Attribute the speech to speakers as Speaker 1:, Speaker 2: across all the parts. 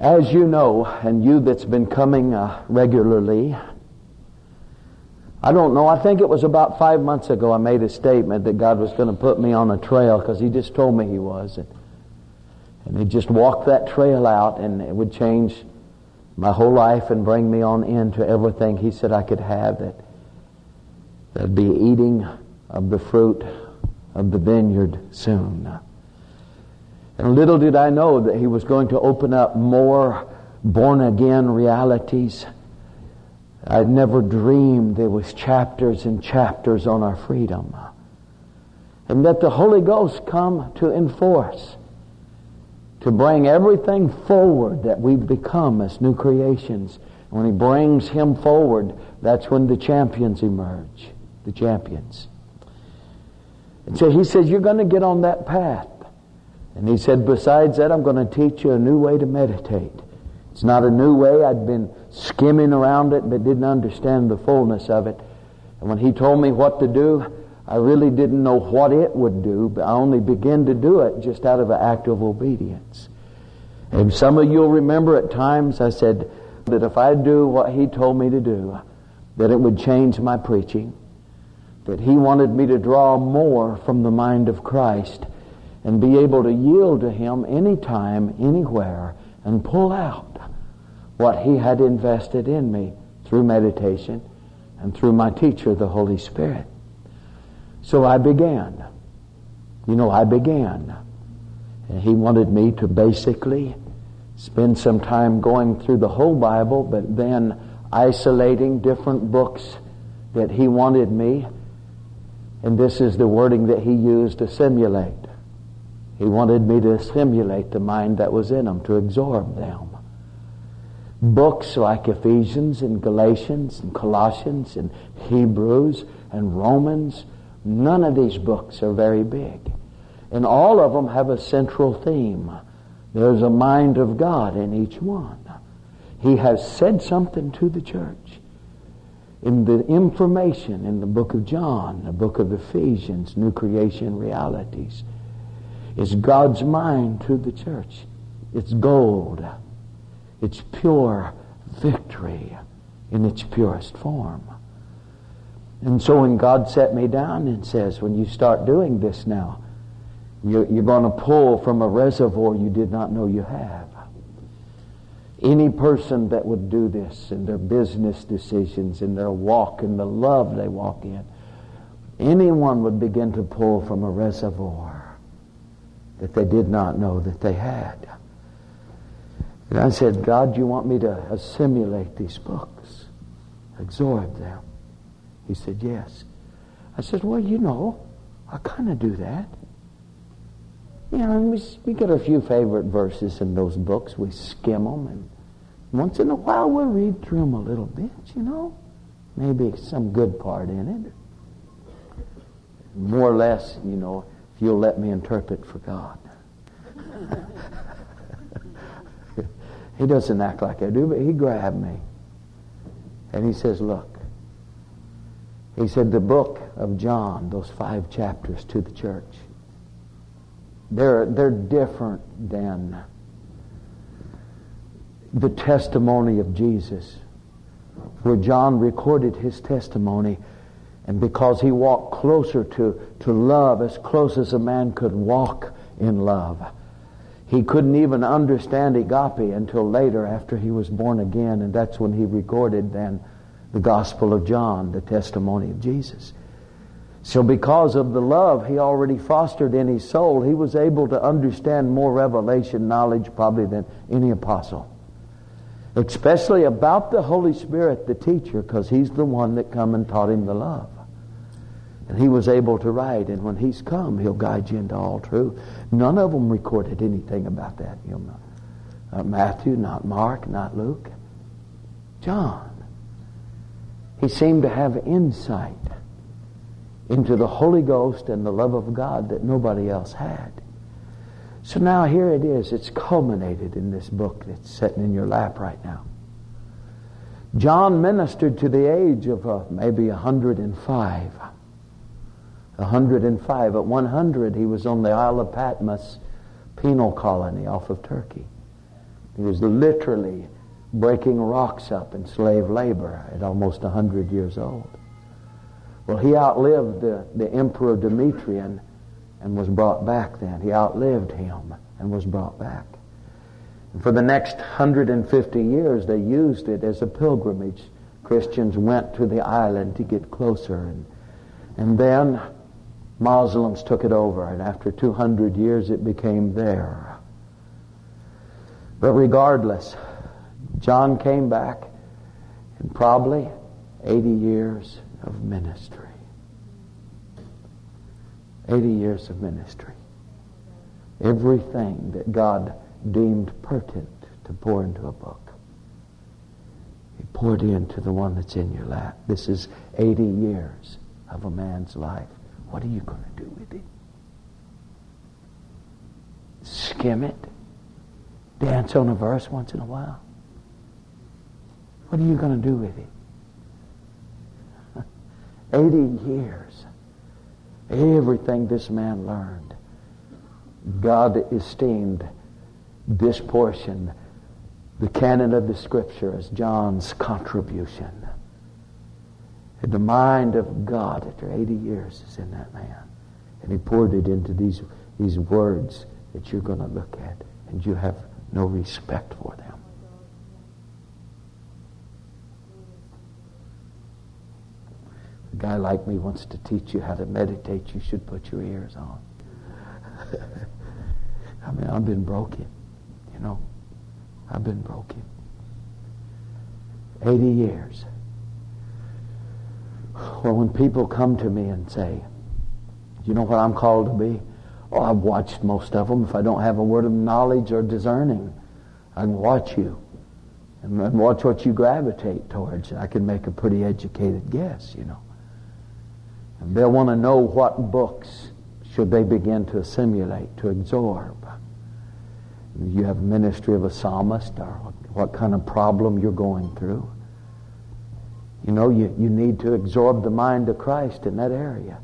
Speaker 1: As you know, and you that's been coming uh, regularly, I don't know, I think it was about five months ago I made a statement that God was going to put me on a trail because He just told me He was. And, and He just walked that trail out and it would change my whole life and bring me on into everything He said I could have. That that'd be eating of the fruit of the vineyard soon. And little did I know that he was going to open up more born again realities. I'd never dreamed there was chapters and chapters on our freedom. And that the Holy Ghost come to enforce, to bring everything forward that we've become as new creations. When he brings him forward, that's when the champions emerge. The champions. And so he says, you're going to get on that path. And he said, besides that, I'm going to teach you a new way to meditate. It's not a new way. I'd been skimming around it, but didn't understand the fullness of it. And when he told me what to do, I really didn't know what it would do, but I only began to do it just out of an act of obedience. And some of you'll remember at times I said that if I do what he told me to do, that it would change my preaching, that he wanted me to draw more from the mind of Christ and be able to yield to Him anytime, anywhere, and pull out what He had invested in me through meditation and through my teacher, the Holy Spirit. So I began. You know, I began. And He wanted me to basically spend some time going through the whole Bible, but then isolating different books that He wanted me. And this is the wording that He used, assimilate. He wanted me to stimulate the mind that was in them, to absorb them. Books like Ephesians and Galatians and Colossians and Hebrews and Romans, none of these books are very big. And all of them have a central theme. There's a mind of God in each one. He has said something to the church. In the information in the book of John, the book of Ephesians, New Creation Realities, is God's mind to the church. It's gold. It's pure victory in its purest form. And so when God set me down and says, when you start doing this now, you're, you're going to pull from a reservoir you did not know you have. Any person that would do this in their business decisions, in their walk, in the love they walk in, anyone would begin to pull from a reservoir that they did not know that they had. And I said, God, you want me to assimilate these books, absorb them? He said, yes. I said, well, you know, I kind of do that. You know, we, we get a few favorite verses in those books. We skim them, and once in a while we'll read through them a little bit, you know. Maybe some good part in it. More or less, you know, you'll let me interpret for God. he doesn't act like I do, but he grabbed me. And he says, Look. He said, The book of John, those five chapters to the church, they're, they're different than the testimony of Jesus, where John recorded his testimony and because he walked closer to, to love, as close as a man could walk in love, he couldn't even understand agape until later after he was born again, and that's when he recorded then the Gospel of John, the testimony of Jesus. So because of the love he already fostered in his soul, he was able to understand more revelation knowledge probably than any apostle especially about the Holy Spirit, the teacher, because he's the one that come and taught him the love. And he was able to write, and when he's come, he'll guide you into all truth. None of them recorded anything about that. You know, not Matthew, not Mark, not Luke. John. He seemed to have insight into the Holy Ghost and the love of God that nobody else had. So now here it is. It's culminated in this book that's sitting in your lap right now. John ministered to the age of uh, maybe 105. 105. At 100, he was on the Isle of Patmos penal colony off of Turkey. He was literally breaking rocks up in slave labor at almost 100 years old. Well, he outlived the, the Emperor Demetrian and was brought back then. He outlived him and was brought back. And for the next 150 years, they used it as a pilgrimage. Christians went to the island to get closer. And, and then Muslims took it over. And after 200 years, it became there. But regardless, John came back in probably 80 years of ministry. 80 years of ministry. Everything that God deemed pertinent to pour into a book, He poured into the one that's in your lap. This is 80 years of a man's life. What are you going to do with it? Skim it? Dance on a verse once in a while? What are you going to do with it? 80 years. Everything this man learned. God esteemed this portion, the canon of the scripture, as John's contribution. And the mind of God after 80 years is in that man. And he poured it into these, these words that you're going to look at, and you have no respect for them. A guy like me wants to teach you how to meditate. You should put your ears on. I mean, I've been broken. You know, I've been broken. 80 years. Well, when people come to me and say, you know what I'm called to be? Oh, I've watched most of them. If I don't have a word of knowledge or discerning, I can watch you and watch what you gravitate towards. I can make a pretty educated guess, you know. And they'll want to know what books should they begin to assimilate, to absorb. You have ministry of a psalmist or what kind of problem you're going through. You know, you, you need to absorb the mind of Christ in that area.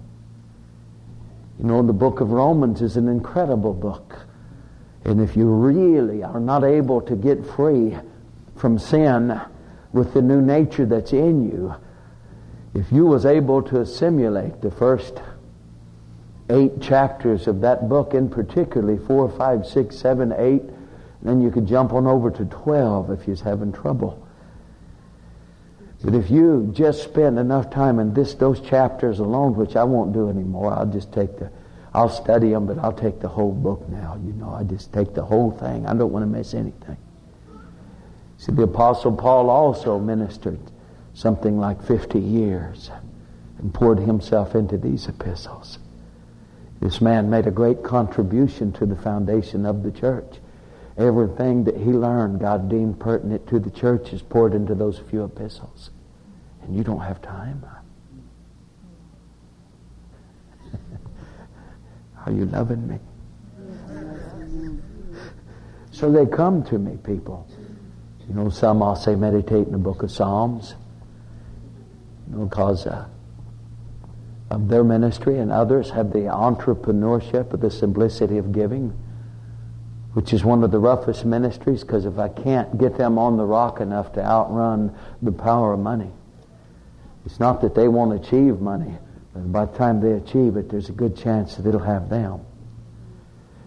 Speaker 1: You know, the book of Romans is an incredible book. And if you really are not able to get free from sin with the new nature that's in you, if you was able to assimilate the first eight chapters of that book, in particularly four, five, six, seven, eight, then you could jump on over to twelve if you're having trouble. But if you just spend enough time in this those chapters alone, which I won't do anymore, I'll just take the I'll study them, but I'll take the whole book now. You know, I just take the whole thing. I don't want to miss anything. See, the Apostle Paul also ministered something like 50 years and poured himself into these epistles. This man made a great contribution to the foundation of the church. Everything that he learned, God deemed pertinent to the church, is poured into those few epistles. And you don't have time. Are you loving me? So they come to me, people. You know, some I'll say meditate in the book of Psalms. You know, because uh, of their ministry, and others have the entrepreneurship of the simplicity of giving, which is one of the roughest ministries, because if I can't get them on the rock enough to outrun the power of money, it's not that they won't achieve money, but by the time they achieve it, there's a good chance that it'll have them.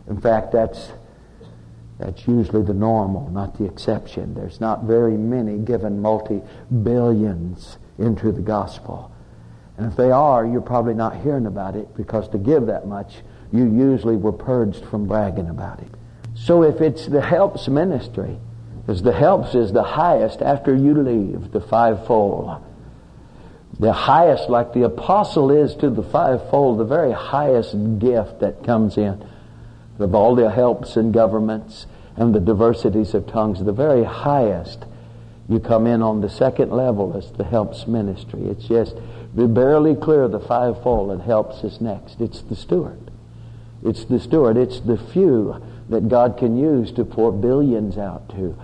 Speaker 1: In fact, that's that's usually the normal, not the exception. There's not very many given multi billions into the gospel. And if they are, you're probably not hearing about it because to give that much, you usually were purged from bragging about it. So if it's the helps ministry, because the helps is the highest after you leave the fivefold. The highest, like the apostle is to the fivefold, the very highest gift that comes in of all the helps and governments and the diversities of tongues, the very highest you come in on the second level as the helps ministry. It's just we barely clear the fivefold and helps is next. It's the steward. It's the steward. It's the few that God can use to pour billions out to.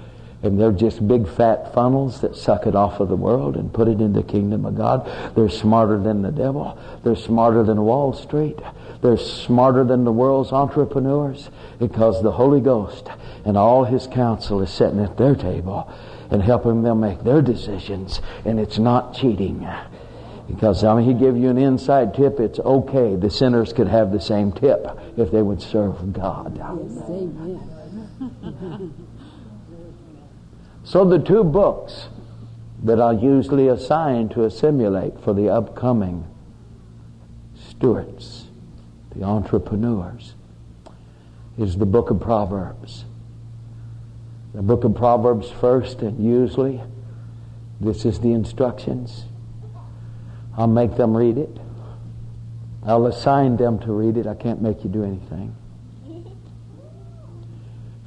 Speaker 1: And they're just big fat funnels that suck it off of the world and put it in the kingdom of God. They're smarter than the devil. They're smarter than Wall Street. They're smarter than the world's entrepreneurs because the Holy Ghost and all His counsel is sitting at their table and helping them make their decisions. And it's not cheating. Because I mean, He give you an inside tip. It's okay. The sinners could have the same tip if they would serve God. so the two books that I usually assign to assimilate for the upcoming stewards, the entrepreneurs, is the book of Proverbs. The book of Proverbs first, and usually this is the instructions. I'll make them read it. I'll assign them to read it. I can't make you do anything.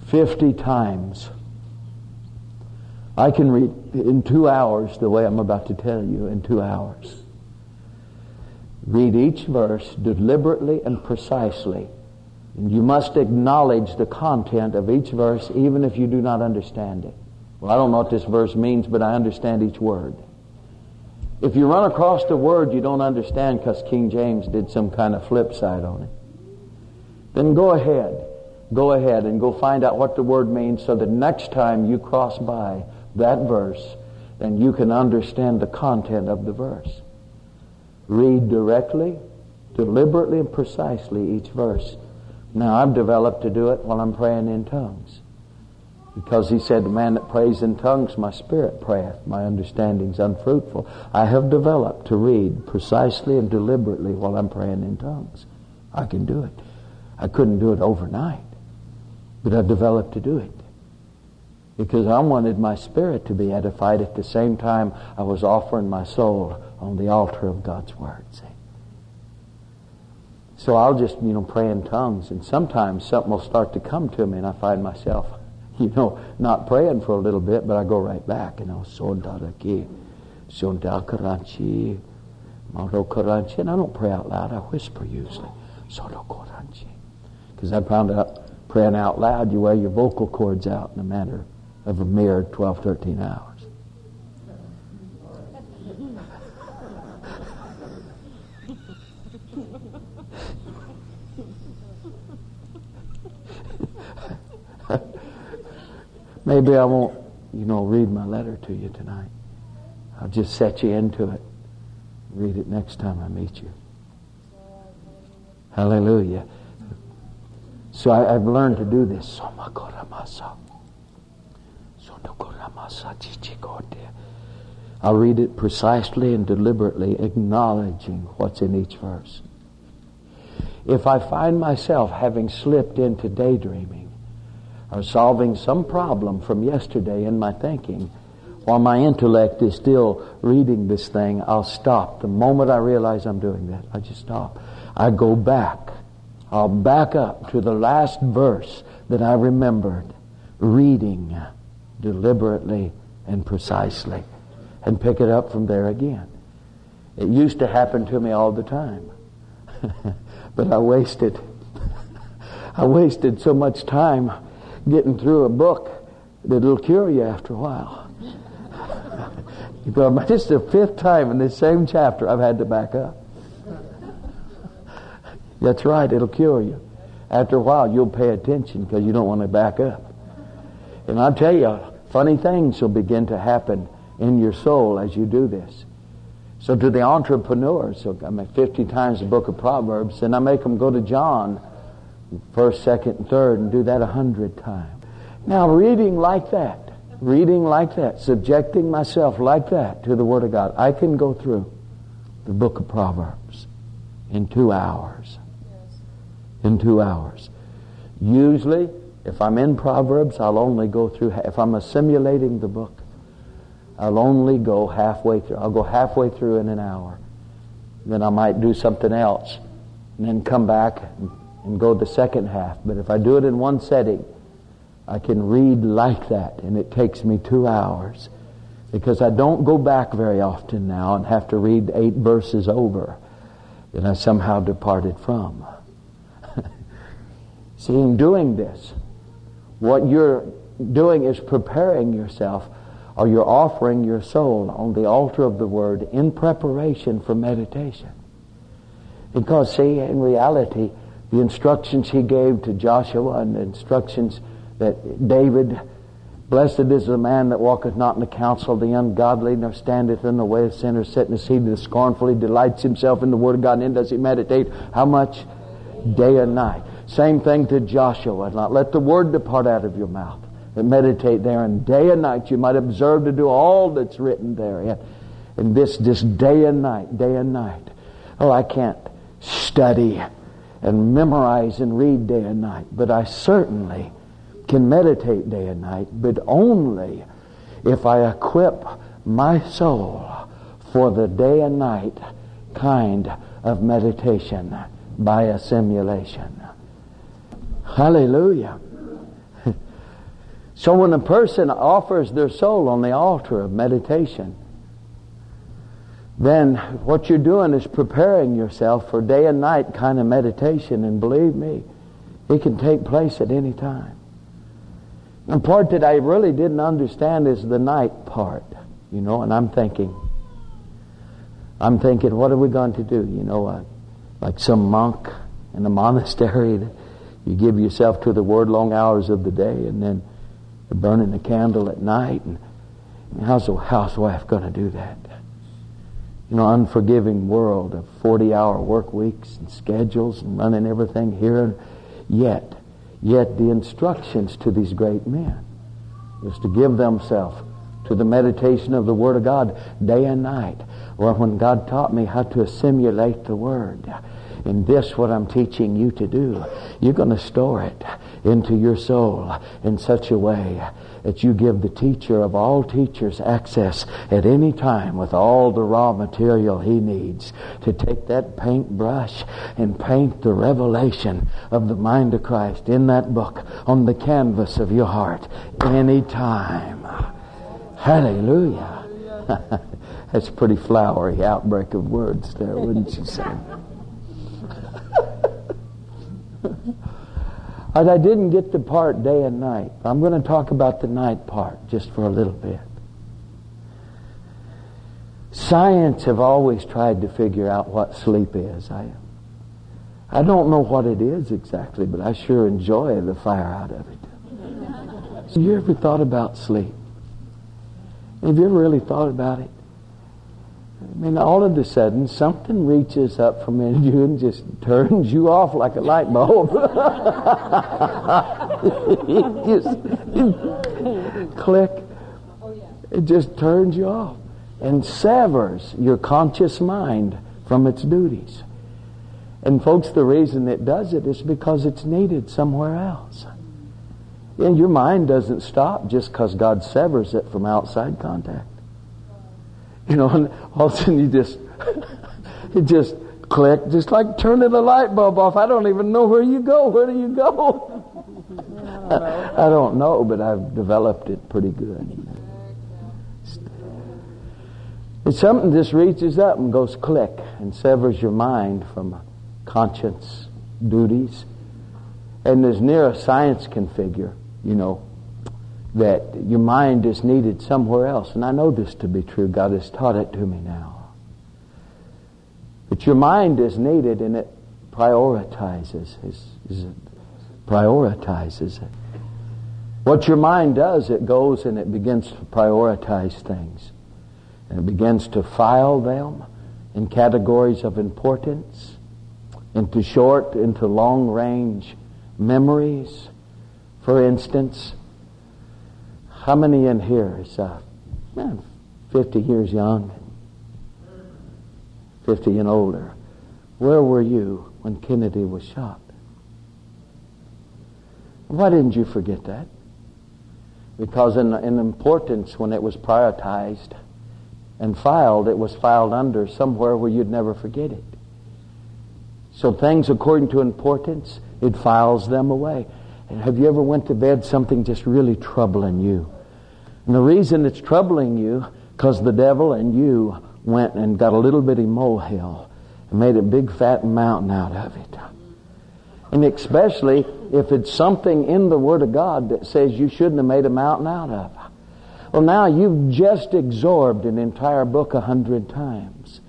Speaker 1: 50 times. I can read in two hours the way I'm about to tell you in two hours. Read each verse deliberately and precisely. And you must acknowledge the content of each verse even if you do not understand it. Well, I don't know what this verse means, but I understand each word. If you run across the word you don't understand because King James did some kind of flip side on it, then go ahead. Go ahead and go find out what the word means so that next time you cross by that verse, then you can understand the content of the verse. Read directly, deliberately, and precisely each verse. Now, I've developed to do it while I'm praying in tongues. Because he said, The man that prays in tongues, my spirit prayeth, my understanding's unfruitful. I have developed to read precisely and deliberately while I'm praying in tongues. I can do it. I couldn't do it overnight, but I've developed to do it. Because I wanted my spirit to be edified at the same time I was offering my soul on the altar of God's Word. See? So I'll just, you know, pray in tongues, and sometimes something will start to come to me, and I find myself you know, not praying for a little bit, but I go right back, you know, Sondaraki, Sondakaranchi, Maro Karanchi, and I don't pray out loud, I whisper usually. Sodokoranchi. Because I found out praying out loud, you wear your vocal cords out in a matter of a mere 12, 13 hours. Maybe I won't, you know, read my letter to you tonight. I'll just set you into it. Read it next time I meet you. Hallelujah. So I, have learned to do this. I'll read it precisely and deliberately, acknowledging what's in each verse. If I find myself having slipped into daydreaming, or solving some problem from yesterday in my thinking, while my intellect is still reading this thing, I'll stop. The moment I realize I'm doing that, I just stop. I go back. I'll back up to the last verse that I remembered reading deliberately and precisely and pick it up from there again. It used to happen to me all the time. but I wasted I wasted so much time getting through a book that'll cure you after a while. but this is the fifth time in this same chapter I've had to back up. That's right, it'll cure you. After a while, you'll pay attention because you don't want to back up. And I'll tell you, funny things will begin to happen in your soul as you do this. So to the entrepreneurs, so I mean 50 times the book of Proverbs, and I make them go to John first, second, and third, and do that a hundred times. Now, reading like that, reading like that, subjecting myself like that to the Word of God, I can go through the book of Proverbs in two hours. In two hours. Usually, if I'm in Proverbs, I'll only go through, if I'm assimilating the book, I'll only go halfway through. I'll go halfway through in an hour. Then I might do something else and then come back and and go the second half. But if I do it in one setting, I can read like that, and it takes me two hours. Because I don't go back very often now and have to read eight verses over that I somehow departed from. See, in doing this, what you're doing is preparing yourself or you're offering your soul on the altar of the Word in preparation for meditation. Because, see, in reality, the instructions he gave to Joshua and the instructions that David, blessed is the man that walketh not in the counsel of the ungodly, nor standeth in the way of sinners, sitting in the seat of the scornful. He delights himself in the word of God, and does he meditate. How much? Day and night. Same thing to Joshua. Not let the word depart out of your mouth. But meditate there, and day and night you might observe to do all that's written there. And this just day and night, day and night. Oh, I can't study and memorize and read day and night, but I certainly can meditate day and night, but only if I equip my soul for the day and night kind of meditation by assimilation. Hallelujah. so when a person offers their soul on the altar of meditation, then what you're doing is preparing yourself for day and night kind of meditation. And believe me, it can take place at any time. The part that I really didn't understand is the night part, you know, and I'm thinking, I'm thinking, what are we going to do? You know, uh, like some monk in a monastery, you give yourself to the Word long hours of the day, and then burning a candle at night. And how's a housewife going to do that? You know, unforgiving world of 40 hour work weeks and schedules and running everything here. Yet, yet the instructions to these great men was to give themselves to the meditation of the Word of God day and night. Well, when God taught me how to assimilate the Word, and this what I'm teaching you to do, you're going to store it into your soul in such a way that you give the teacher of all teachers access at any time with all the raw material he needs to take that paintbrush and paint the revelation of the mind of Christ in that book on the canvas of your heart any time. Hallelujah. That's a pretty flowery outbreak of words there, wouldn't you say? I didn't get the part day and night. I'm going to talk about the night part just for a little bit. Science have always tried to figure out what sleep is. I, I don't know what it is exactly, but I sure enjoy the fire out of it. Have you ever thought about sleep? Have you ever really thought about it? I mean, all of a sudden, something reaches up from in you and just turns you off like a light bulb. it just click. It just turns you off and severs your conscious mind from its duties. And folks, the reason it does it is because it's needed somewhere else. And your mind doesn't stop just because God severs it from outside contact. You know, and all of a sudden you just, it just click, just like turning a light bulb off. I don't even know where you go. Where do you go? I don't know, but I've developed it pretty good. It's something just reaches up and goes click and severs your mind from conscience duties. And as near as science can figure, you know, that your mind is needed somewhere else. And I know this to be true. God has taught it to me now. But your mind is needed and it prioritizes. Is, is it prioritizes it. What your mind does, it goes and it begins to prioritize things. And it begins to file them in categories of importance, into short, into long range memories. For instance, how many in here is uh, man, 50 years young, 50 and older? Where were you when Kennedy was shot? Why didn't you forget that? Because in, in importance, when it was prioritized and filed, it was filed under somewhere where you'd never forget it. So things according to importance, it files them away. And have you ever went to bed something just really troubling you? And the reason it's troubling you, because the devil and you went and got a little bitty molehill and made a big fat mountain out of it. And especially if it's something in the Word of God that says you shouldn't have made a mountain out of. Well, now you've just absorbed an entire book a hundred times.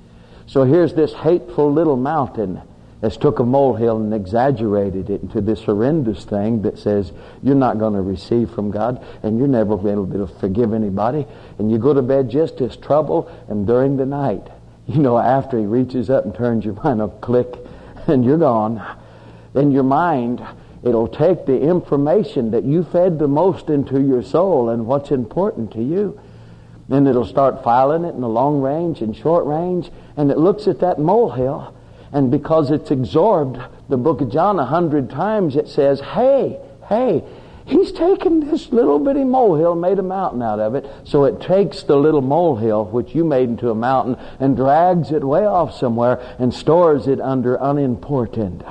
Speaker 1: So here's this hateful little mountain has took a molehill and exaggerated it into this horrendous thing that says you're not going to receive from God and you're never going to be able to forgive anybody. And you go to bed just as troubled and during the night you know after he reaches up and turns your mind on click and you're gone. Then your mind it'll take the information that you fed the most into your soul and what's important to you. And it'll start filing it in the long range and short range. And it looks at that molehill and because it's absorbed the book of John a hundred times, it says, hey, hey, he's taken this little bitty molehill, made a mountain out of it. So it takes the little molehill, which you made into a mountain, and drags it way off somewhere and stores it under unimportant.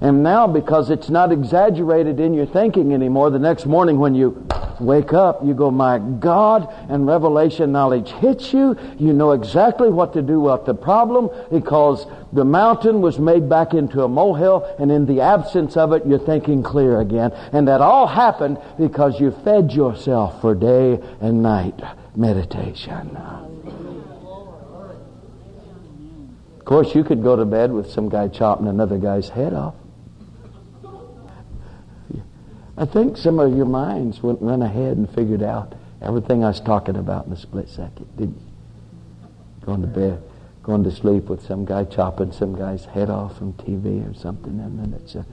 Speaker 1: And now, because it's not exaggerated in your thinking anymore, the next morning when you wake up, you go, My God, and revelation knowledge hits you. You know exactly what to do with the problem because the mountain was made back into a molehill, and in the absence of it, you're thinking clear again. And that all happened because you fed yourself for day and night meditation. Of course, you could go to bed with some guy chopping another guy's head off. I think some of your minds went run ahead and figured out everything I was talking about in a split second, didn't you? Going to bed going to sleep with some guy chopping some guy's head off from TV or something, and then it's a,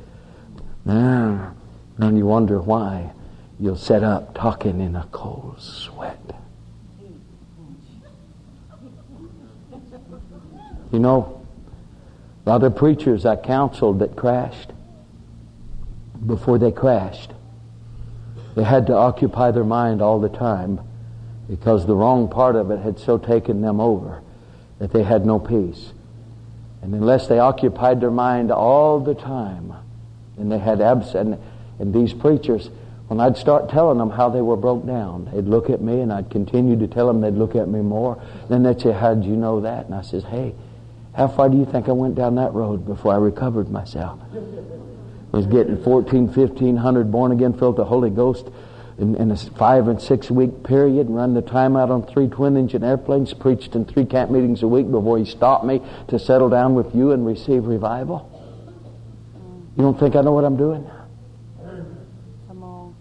Speaker 1: ah, and you wonder why you'll set up talking in a cold sweat. You know, a lot of preachers I counseled that crashed, before they crashed, they had to occupy their mind all the time because the wrong part of it had so taken them over that they had no peace. And unless they occupied their mind all the time, and they had abs and, and these preachers, when I'd start telling them how they were broke down, they'd look at me and I'd continue to tell them they'd look at me more. Then they'd say, How'd you know that? And I says, Hey, how far do you think I went down that road before I recovered myself? I was getting 14, 1500 born again filled the Holy Ghost in, in, a five and six week period and run the time out on three twin engine airplanes, preached in three camp meetings a week before he stopped me to settle down with you and receive revival. You don't think I know what I'm doing? Come on.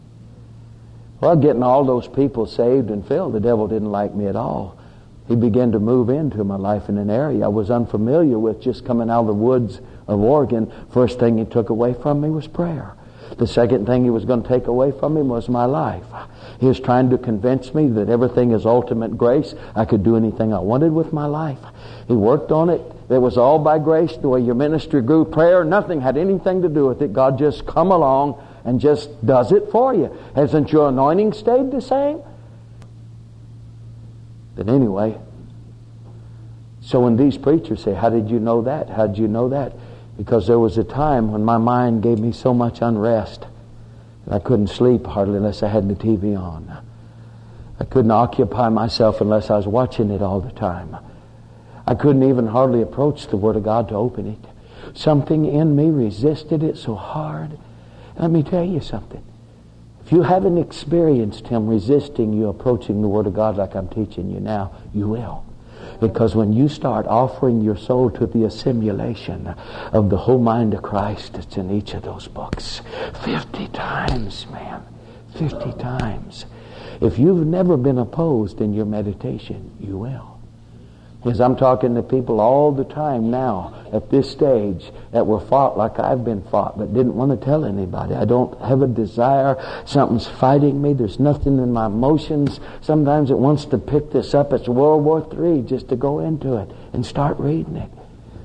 Speaker 1: Well, getting all those people saved and filled, the devil didn't like me at all. He began to move into my life in an area I was unfamiliar with just coming out of the woods of Oregon. First thing he took away from me was prayer. The second thing he was going to take away from me was my life. He was trying to convince me that everything is ultimate grace. I could do anything I wanted with my life. He worked on it. It was all by grace. The way your ministry grew, prayer, nothing had anything to do with it. God just come along and just does it for you. Hasn't your anointing stayed the same? But anyway, so when these preachers say, How did you know that? How did you know that? because there was a time when my mind gave me so much unrest that I couldn't sleep hardly unless I had the TV on. I couldn't occupy myself unless I was watching it all the time. I couldn't even hardly approach the Word of God to open it. Something in me resisted it so hard. Let me tell you something. If you haven't experienced Him resisting you approaching the Word of God like I'm teaching you now, you will. Because when you start offering your soul to the assimilation of the whole mind of Christ, it's in each of those books. 50 times, man. 50 times. If you've never been opposed in your meditation, you will. Because I'm talking to people all the time now at this stage that were fought like I've been fought, but didn't want to tell anybody. I don't have a desire. Something's fighting me. There's nothing in my emotions. Sometimes it wants to pick this up. It's World War III just to go into it and start reading it.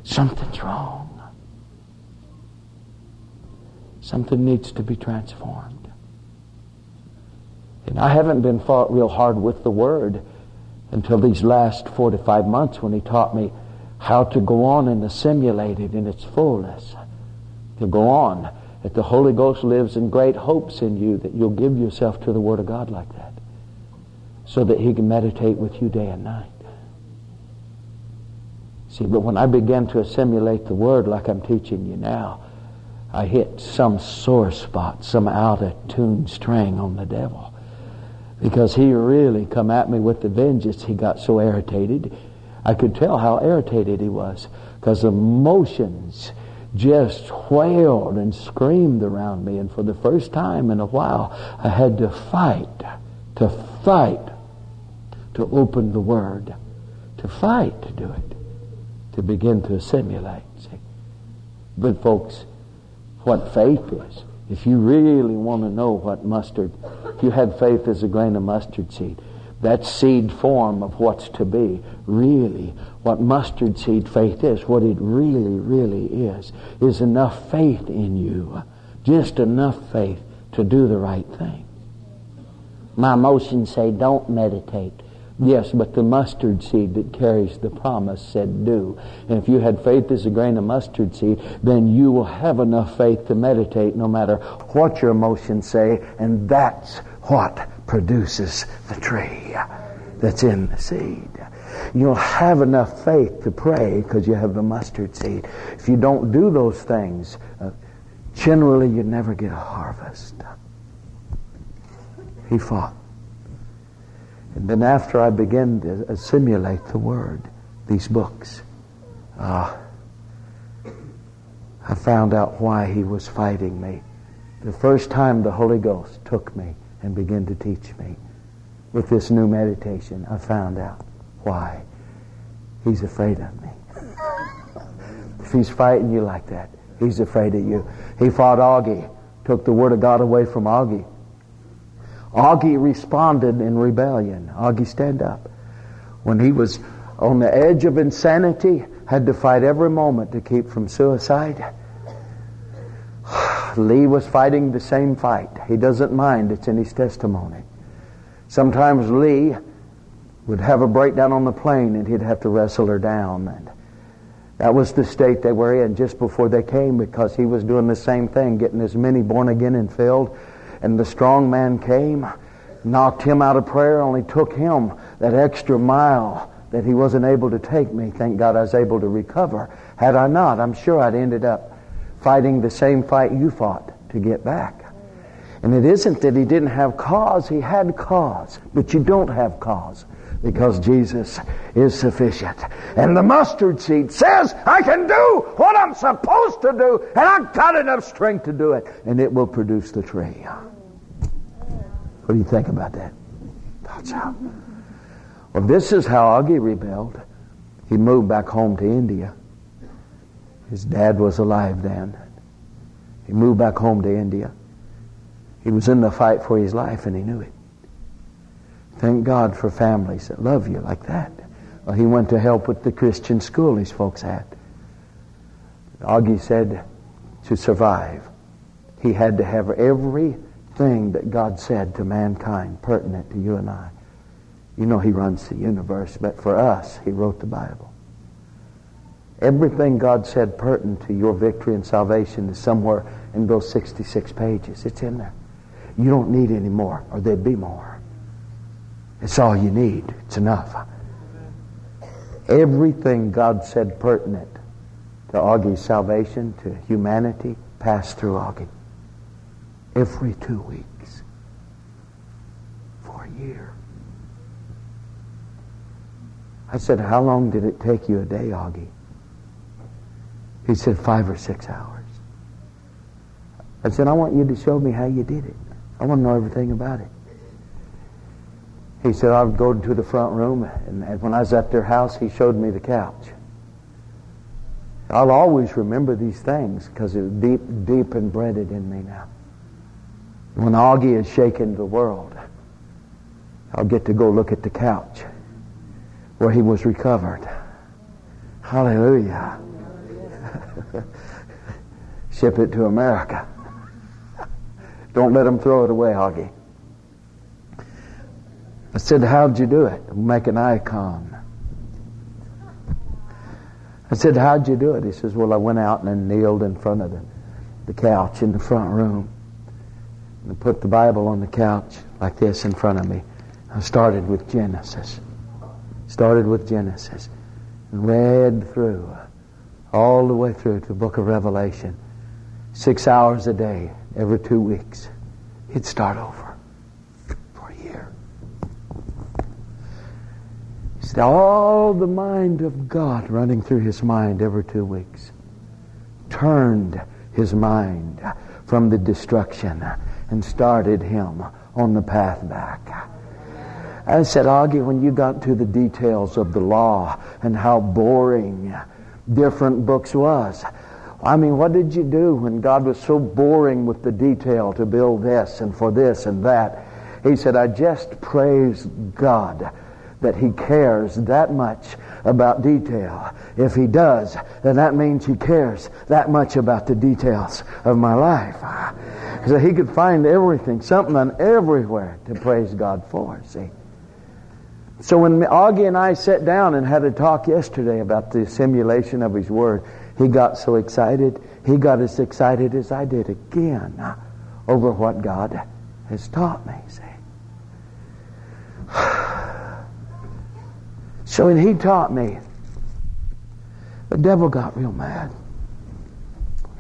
Speaker 1: Something's wrong. Something needs to be transformed. And I haven't been fought real hard with the Word until these last four to five months when he taught me how to go on and assimilate it in its fullness. To go on. That the Holy Ghost lives in great hopes in you that you'll give yourself to the Word of God like that. So that He can meditate with you day and night. See, but when I began to assimilate the Word like I'm teaching you now, I hit some sore spot, some out of tune string on the devil because he really come at me with the vengeance. He got so irritated. I could tell how irritated he was because emotions just wailed and screamed around me. And for the first time in a while, I had to fight, to fight to open the Word, to fight to do it, to begin to assimilate. See? But folks, what faith is, if you really want to know what mustard, if you had faith as a grain of mustard seed, that seed form of what's to be, really, what mustard seed faith is, what it really, really is, is enough faith in you, just enough faith to do the right thing. My emotions say don't meditate. Yes, but the mustard seed that carries the promise said do. And if you had faith as a grain of mustard seed, then you will have enough faith to meditate no matter what your emotions say, and that's what produces the tree that's in the seed. You'll have enough faith to pray because you have the mustard seed. If you don't do those things, uh, generally you never get a harvest. He fought. And then after I began to assimilate the Word, these books, uh, I found out why he was fighting me. The first time the Holy Ghost took me and began to teach me with this new meditation, I found out why he's afraid of me. if he's fighting you like that, he's afraid of you. He fought Augie, took the Word of God away from Augie. Augie responded in rebellion. Augie, stand up. When he was on the edge of insanity, had to fight every moment to keep from suicide. Lee was fighting the same fight. He doesn't mind. It's in his testimony. Sometimes Lee would have a breakdown on the plane and he'd have to wrestle her down. And that was the state they were in just before they came because he was doing the same thing, getting as many born again and filled and the strong man came, knocked him out of prayer, only took him that extra mile that he wasn't able to take me. Thank God I was able to recover. Had I not, I'm sure I'd ended up fighting the same fight you fought to get back. And it isn't that he didn't have cause, he had cause. But you don't have cause because Jesus is sufficient. And the mustard seed says, I can do what I'm supposed to do, and I've got enough strength to do it, and it will produce the tree. What do you think about that? That's how. Well, this is how Augie rebelled. He moved back home to India. His dad was alive then. He moved back home to India. He was in the fight for his life and he knew it. Thank God for families that love you like that. Well, he went to help with the Christian school these folks had. Augie said to survive, he had to have everything that God said to mankind pertinent to you and I. You know He runs the universe, but for us, He wrote the Bible. Everything God said pertinent to your victory and salvation is somewhere in those 66 pages. It's in there. You don't need any more, or there'd be more. It's all you need. It's enough. Everything God said pertinent to Augie's salvation, to humanity, passed through Augie every two weeks for a year. I said, How long did it take you a day, Augie? He said, Five or six hours. I said, I want you to show me how you did it. I want to know everything about it. He said, I would go to the front room, and, when I was at their house, he showed me the couch. I'll always remember these things because it's deep, deep embedded in me now. When Augie is shaking the world, I'll get to go look at the couch where he was recovered. Hallelujah. Ship it to America. Don't let them throw it away, Augie. I said, How'd you do it? Make an icon. I said, How'd you do it? He says, Well, I went out and kneeled in front of the, the couch in the front room and put the Bible on the couch like this in front of me. I started with Genesis. Started with Genesis. And read through, all the way through to the book of Revelation. Six hours a day, every two weeks. He'd start over for a year. See, all the mind of God running through his mind every two weeks. turned his mind from the destruction and started him on the path back. I said, Augie, when you got to the details of the law and how boring different books was, I mean, what did you do when God was so boring with the detail to build this and for this and that? He said, I just praise God that He cares that much about detail. If He does, then that means He cares that much about the details of my life. So He could find everything, something on everywhere to praise God for, see. So when Augie and I sat down and had a talk yesterday about the simulation of His Word, he got so excited. He got as excited as I did again over what God has taught me. See? So when he taught me, the devil got real mad.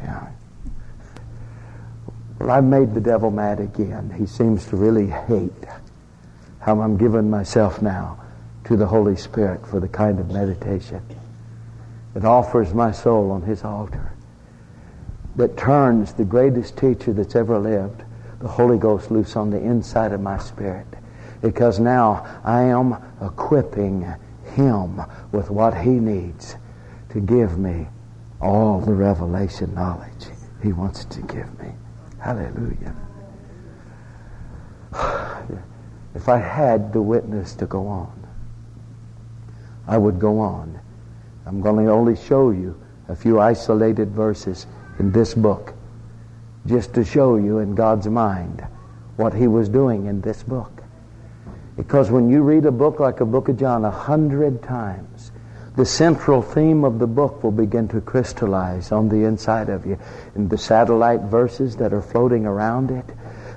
Speaker 1: Yeah. Well, I've made the devil mad again. He seems to really hate how I'm giving myself now to the Holy Spirit for the kind of meditation that offers my soul on his altar, that turns the greatest teacher that's ever lived, the Holy Ghost, loose on the inside of my spirit. Because now I am equipping him with what he needs to give me all the revelation knowledge he wants to give me. Hallelujah. If I had the witness to go on, I would go on I'm going to only show you a few isolated verses in this book just to show you in God's mind what he was doing in this book. Because when you read a book like a book of John a hundred times, the central theme of the book will begin to crystallize on the inside of you. And the satellite verses that are floating around it,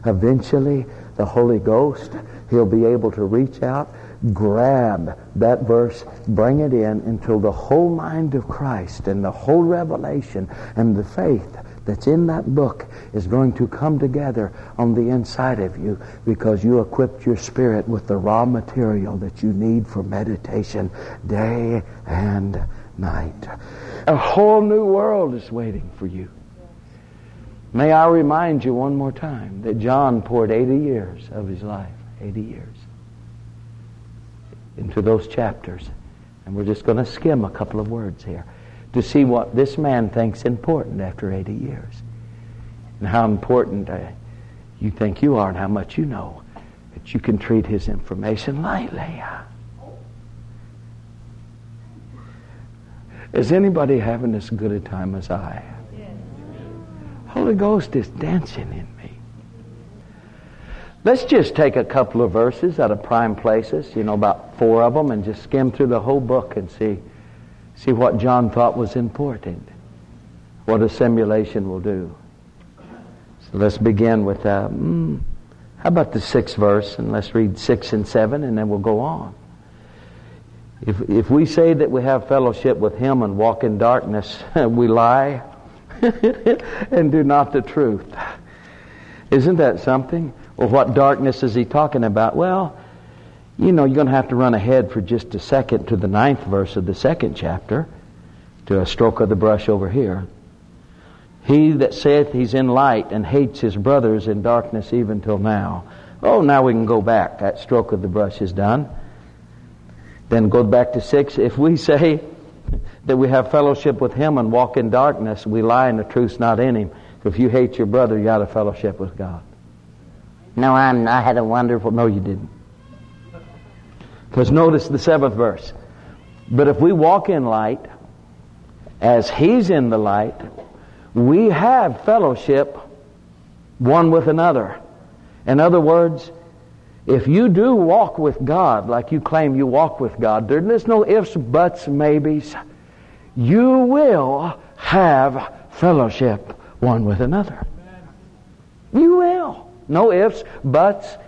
Speaker 1: eventually the Holy Ghost, he'll be able to reach out grab that verse, bring it in until the whole mind of Christ and the whole revelation and the faith that's in that book is going to come together on the inside of you because you equipped your spirit with the raw material that you need for meditation day and night. A whole new world is waiting for you. May I remind you one more time that John poured 80 years of his life, 80 years into those chapters. And we're just going to skim a couple of words here to see what this man thinks important after 80 years. And how important uh, you think you are and how much you know. That you can treat his information lightly. Is anybody having as good a time as I? Holy Ghost is dancing in me. Let's just take a couple of verses out of prime places, you know, about four of them, and just skim through the whole book and see, see what John thought was important, what a simulation will do. So let's begin with, uh, mm, how about the sixth verse, and let's read six and seven, and then we'll go on. If, if we say that we have fellowship with Him and walk in darkness, we lie and do not the truth. Isn't that something? Well, what darkness is he talking about? Well, you know, you're going to have to run ahead for just a second to the ninth verse of the second chapter, to a stroke of the brush over here. He that saith he's in light and hates his brothers in darkness even till now. Oh, now we can go back. That stroke of the brush is done. Then go back to six. If we say that we have fellowship with him and walk in darkness, we lie and the truth's not in him. If you hate your brother, you're out of fellowship with God. No, I'm, I had a wonderful. No, you didn't. Because notice the seventh verse. But if we walk in light, as He's in the light, we have fellowship one with another. In other words, if you do walk with God like you claim you walk with God, there's no ifs, buts, maybes. You will have fellowship one with another. You will. No ifs, buts.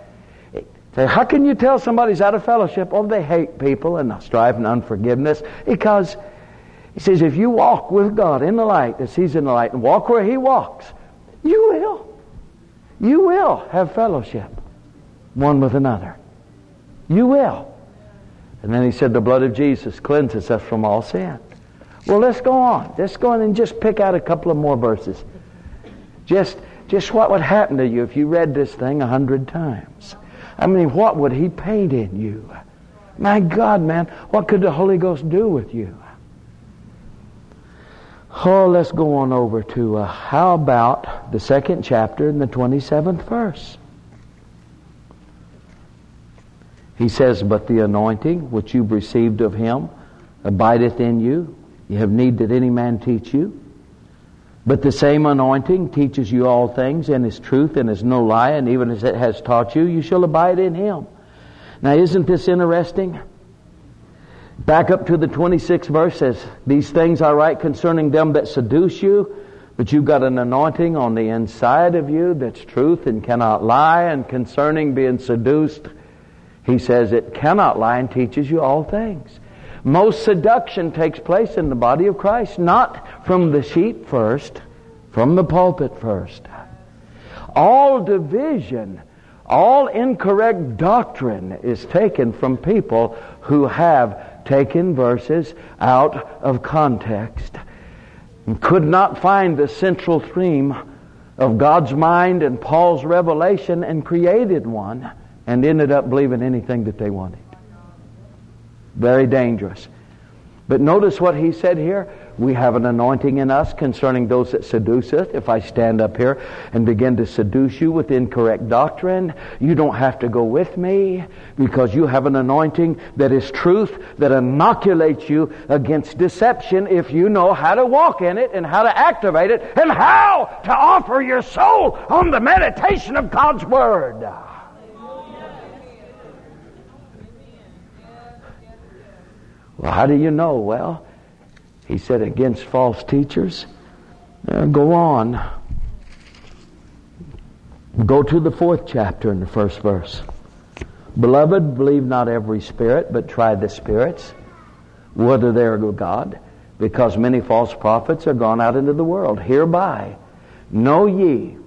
Speaker 1: How can you tell somebody's out of fellowship? Oh, they hate people and strive and unforgiveness. Because he says, if you walk with God in the light as He's in the light and walk where He walks, you will. You will have fellowship one with another. You will. And then he said, the blood of Jesus cleanses us from all sin. Well, let's go on. Let's go on and just pick out a couple of more verses. Just, just what would happen to you if you read this thing a hundred times? I mean, what would he paint in you? My God, man, what could the Holy Ghost do with you? Oh, let's go on over to uh, how about the second chapter and the 27th verse? He says, But the anointing which you've received of him abideth in you. You have need that any man teach you. But the same anointing teaches you all things and is truth and is no lie, and even as it has taught you, you shall abide in him. Now, isn't this interesting? Back up to the 26th verse says, These things I write concerning them that seduce you, but you've got an anointing on the inside of you that's truth and cannot lie, and concerning being seduced, he says it cannot lie and teaches you all things. Most seduction takes place in the body of Christ, not from the sheep first, from the pulpit first. All division, all incorrect doctrine is taken from people who have taken verses out of context and could not find the central theme of God's mind and Paul's revelation and created one and ended up believing anything that they wanted. Very dangerous. But notice what he said here. We have an anointing in us concerning those that seduce us. If I stand up here and begin to seduce you with incorrect doctrine, you don't have to go with me because you have an anointing that is truth that inoculates you against deception if you know how to walk in it and how to activate it and how to offer your soul on the meditation of God's Word. Well, how do you know? Well, he said against false teachers. Uh, go on. Go to the fourth chapter in the first verse. Beloved, believe not every spirit, but try the spirits, whether they are of God, because many false prophets are gone out into the world. Hereby know ye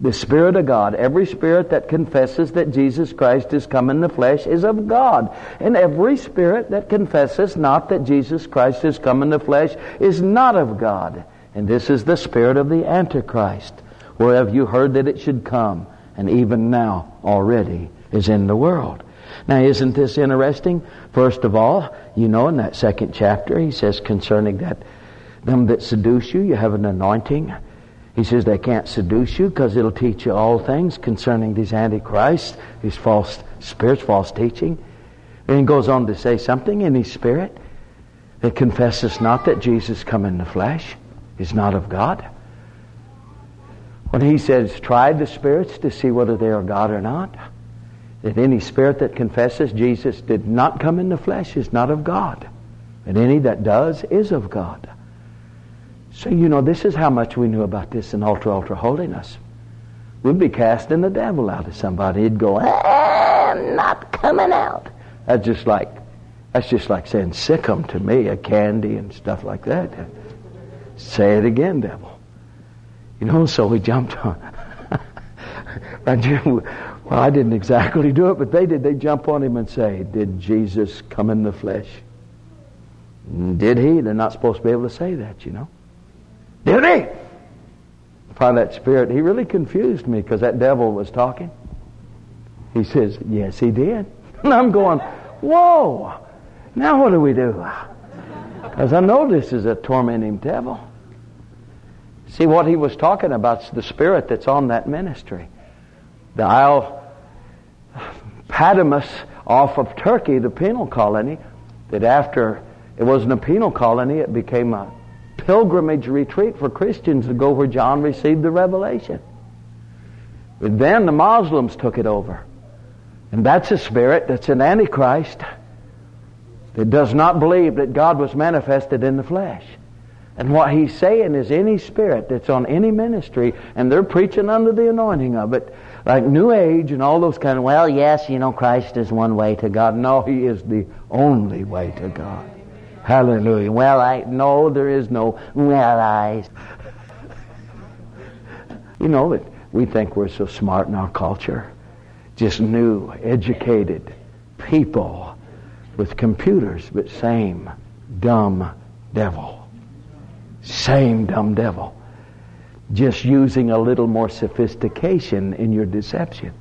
Speaker 1: the Spirit of God, every spirit that confesses that Jesus Christ is come in the flesh is of God. And every spirit that confesses not that Jesus Christ is come in the flesh is not of God. And this is the spirit of the Antichrist, whereof you heard that it should come, and even now already is in the world. Now, isn't this interesting? First of all, you know, in that second chapter, he says concerning that them that seduce you, you have an anointing he says they can't seduce you because it'll teach you all things concerning these antichrists, these false spirits, false teaching. And he goes on to say something in his spirit that confesses not that Jesus come in the flesh is not of God. When he says, try the spirits to see whether they are God or not, that any spirit that confesses Jesus did not come in the flesh is not of God. And any that does is of God. So, you know, this is how much we knew about this in ultra, ultra holiness. We'd be casting the devil out of somebody. He'd go, ah, not coming out. That's just like, that's just like saying sick 'em to me, a candy and stuff like that. Say it again, devil. You know, so we jumped on. well, I didn't exactly do it, but they did. They jump on him and say, Did Jesus come in the flesh? Did he? They're not supposed to be able to say that, you know. Did he? By that spirit, he really confused me because that devil was talking. He says, Yes, he did. And I'm going, Whoa! Now what do we do? Because I know this is a tormenting devil. See, what he was talking about is the spirit that's on that ministry. The Isle Patmos off of Turkey, the penal colony, that after it wasn't a penal colony, it became a pilgrimage retreat for Christians to go where John received the revelation. But then the Muslims took it over. And that's a spirit that's an antichrist that does not believe that God was manifested in the flesh. And what he's saying is any spirit that's on any ministry and they're preaching under the anointing of it, like New Age and all those kind of, well, yes, you know, Christ is one way to God. No, he is the only way to God. Hallelujah. Well, I no, there is no well, I. You know that we think we're so smart in our culture. Just new, educated people with computers, but same dumb devil. Same dumb devil. Just using a little more sophistication in your deception.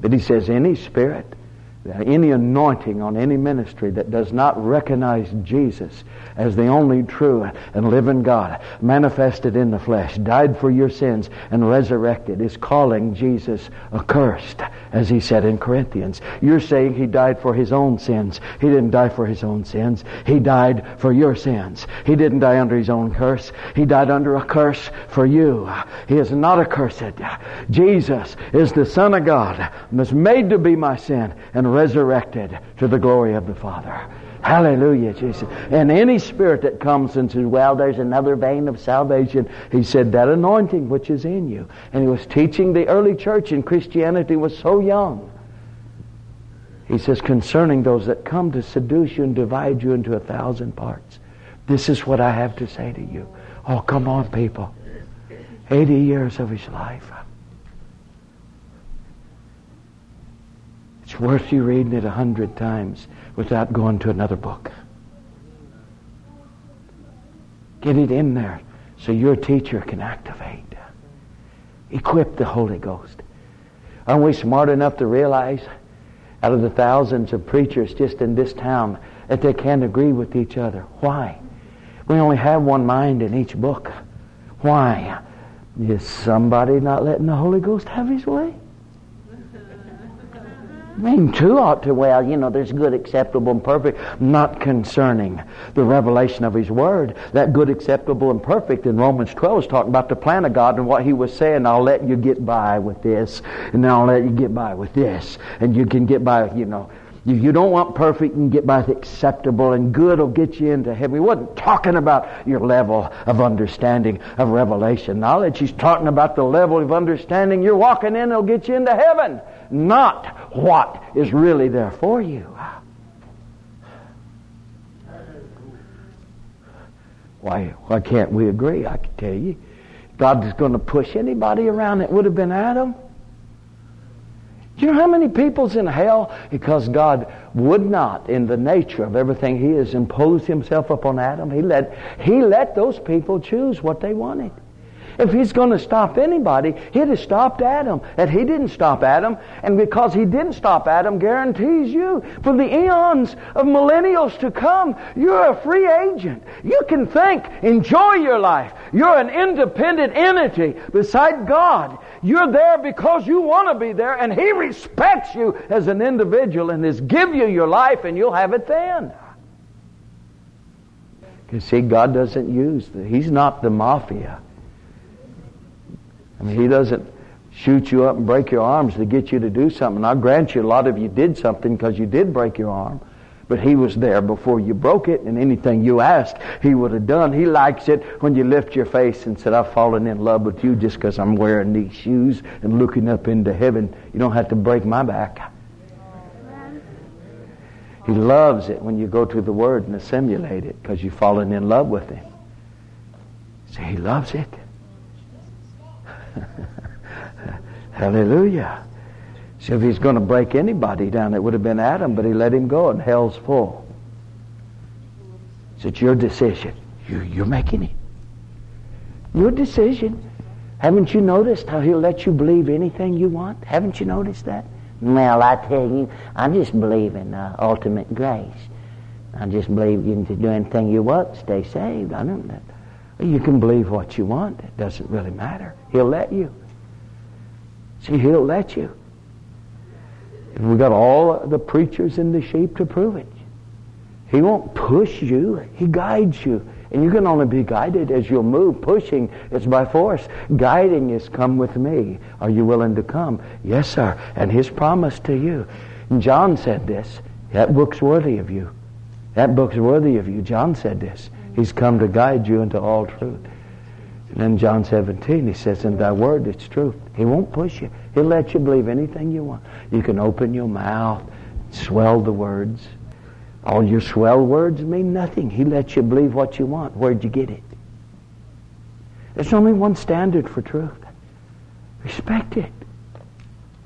Speaker 1: But he says, any spirit any anointing on any ministry that does not recognize Jesus as the only true and living God, manifested in the flesh, died for your sins, and resurrected, is calling Jesus accursed, as he said in Corinthians. You're saying he died for his own sins. He didn't die for his own sins. He died for your sins. He didn't die under his own curse. He died under a curse for you. He is not accursed. Jesus is the Son of God, was made to be my sin, and resurrected to the glory of the Father. Hallelujah, Jesus. And any spirit that comes and says, well, there's another vein of salvation, he said, that anointing which is in you. And he was teaching the early church and Christianity was so young. He says, concerning those that come to seduce you and divide you into a thousand parts. This is what I have to say to you. Oh, come on, people. 80 years of his life. It's worth you reading it a hundred times without going to another book. Get it in there so your teacher can activate. Equip the Holy Ghost. Aren't we smart enough to realize out of the thousands of preachers just in this town that they can't agree with each other? Why? We only have one mind in each book. Why? Is somebody not letting the Holy Ghost have his way? Mean, two ought to, well, you know, there's good, acceptable, and perfect, not concerning the revelation of His Word. That good, acceptable, and perfect in Romans 12 is talking about the plan of God and what He was saying, I'll let you get by with this, and I'll let you get by with this, and you can get by, you know, If you don't want perfect, you can get by with acceptable, and good will get you into heaven. He wasn't talking about your level of understanding of revelation knowledge. He's talking about the level of understanding you're walking in, it'll get you into heaven not what is really there for you. Why, why can't we agree? I can tell you. God is going to push anybody around that would have been Adam. Do you know how many people's in hell? Because God would not, in the nature of everything He has imposed Himself upon Adam, He let, he let those people choose what they wanted. If he's going to stop anybody, he'd have stopped Adam. And he didn't stop Adam. And because he didn't stop Adam, guarantees you, for the eons of millennials to come, you're a free agent. You can think, enjoy your life. You're an independent entity beside God. You're there because you want to be there, and He respects you as an individual and has give you your life, and you'll have it then. You see, God doesn't use the, He's not the mafia. He doesn't shoot you up and break your arms to get you to do something. I grant you, a lot of you did something because you did break your arm. But he was there before you broke it, and anything you asked, he would have done. He likes it when you lift your face and said, I've fallen in love with you just because I'm wearing these shoes and looking up into heaven. You don't have to break my back. He loves it when you go to the Word and assimilate it because you've fallen in love with Him. See, He loves it. Hallelujah. So if he's going to break anybody down, it would have been Adam, but he let him go, and hell's full. So it's your decision. You, you're making it. Your decision. Haven't you noticed how he'll let you believe anything you want? Haven't you noticed that? Well, I tell you, I just believe in uh, ultimate grace. I just believe you can do anything you want, stay saved. I don't know. You can believe what you want. It doesn't really matter. He'll let you. See, He'll let you. We've got all the preachers and the sheep to prove it. He won't push you. He guides you. And you can only be guided as you'll move. Pushing is by force. Guiding is come with me. Are you willing to come? Yes, sir. And his promise to you. And John said this. That book's worthy of you. That book's worthy of you. John said this. He's come to guide you into all truth. And in John 17, he says, In thy word it's truth. He won't push you. He'll let you believe anything you want. You can open your mouth, swell the words. All your swell words mean nothing. He lets you believe what you want. Where'd you get it? There's only one standard for truth. Respect it.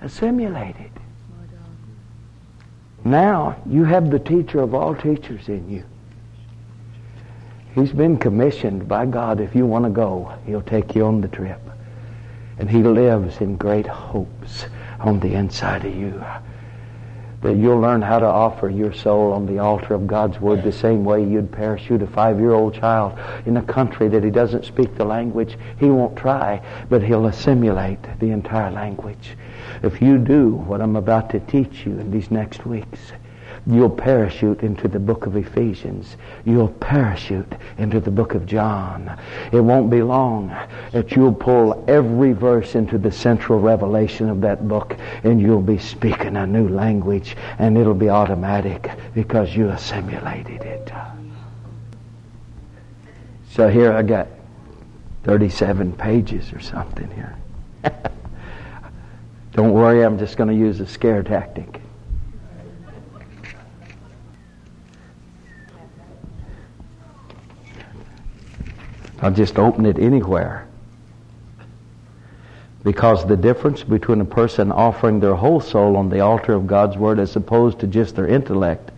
Speaker 1: Assimilate it. Now you have the teacher of all teachers in you. He's been commissioned by God. If you want to go, He'll take you on the trip. And He lives in great hopes on the inside of you. That you'll learn how to offer your soul on the altar of God's Word the same way you'd parachute a five-year-old child in a country that he doesn't speak the language. He won't try, but he'll assimilate the entire language. If you do what I'm about to teach you in these next weeks, You'll parachute into the book of Ephesians. You'll parachute into the book of John. It won't be long that you'll pull every verse into the central revelation of that book and you'll be speaking a new language and it'll be automatic because you assimilated it. So here I got 37 pages or something here. Don't worry, I'm just going to use a scare tactic. I'll just open it anywhere. Because the difference between a person offering their whole soul on the altar of God's Word as opposed to just their intellect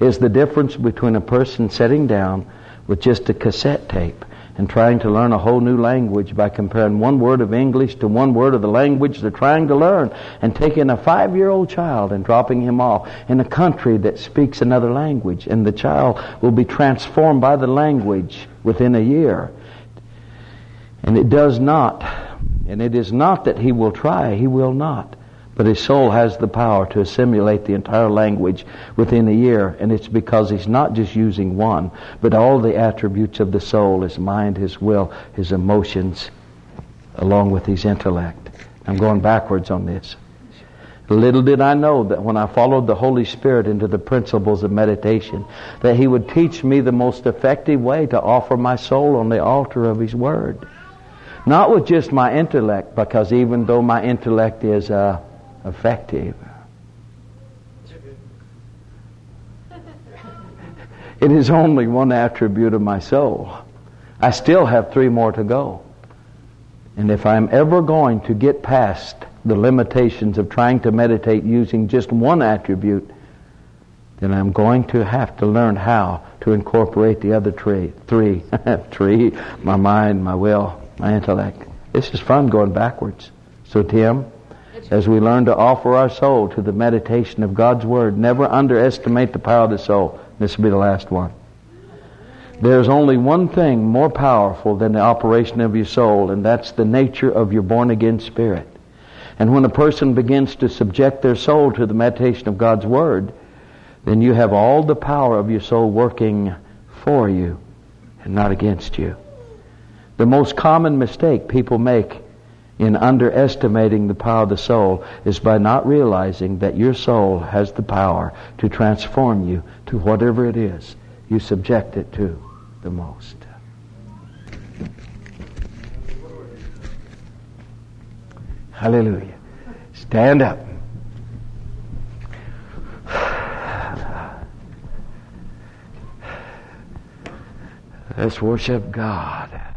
Speaker 1: is the difference between a person sitting down with just a cassette tape and trying to learn a whole new language by comparing one word of English to one word of the language they're trying to learn and taking a five-year-old child and dropping him off in a country that speaks another language and the child will be transformed by the language within a year. And it does not. And it is not that he will try, he will not. But his soul has the power to assimilate the entire language within a year, and it's because he's not just using one, but all the attributes of the soul, his mind, his will, his emotions, along with his intellect. I'm going backwards on this. Little did I know that when I followed the Holy Spirit into the principles of meditation, that He would teach me the most effective way to offer my soul on the altar of His Word. Not with just my intellect, because even though my intellect is uh, effective, it is only one attribute of my soul. I still have three more to go. And if I'm ever going to get past the limitations of trying to meditate using just one attribute, then I'm going to have to learn how to incorporate the other three. Three. three. My mind, my will, my intellect. This is fun going backwards. So, Tim, as we learn to offer our soul to the meditation of God's Word, never underestimate the power of the soul. This will be the last one. There's only one thing more powerful than the operation of your soul, and that's the nature of your born again spirit. And when a person begins to subject their soul to the meditation of God's Word, then you have all the power of your soul working for you and not against you. The most common mistake people make in underestimating the power of the soul is by not realizing that your soul has the power to transform you to whatever it is you subject it to the most. Hallelujah. Stand up. Let's worship God.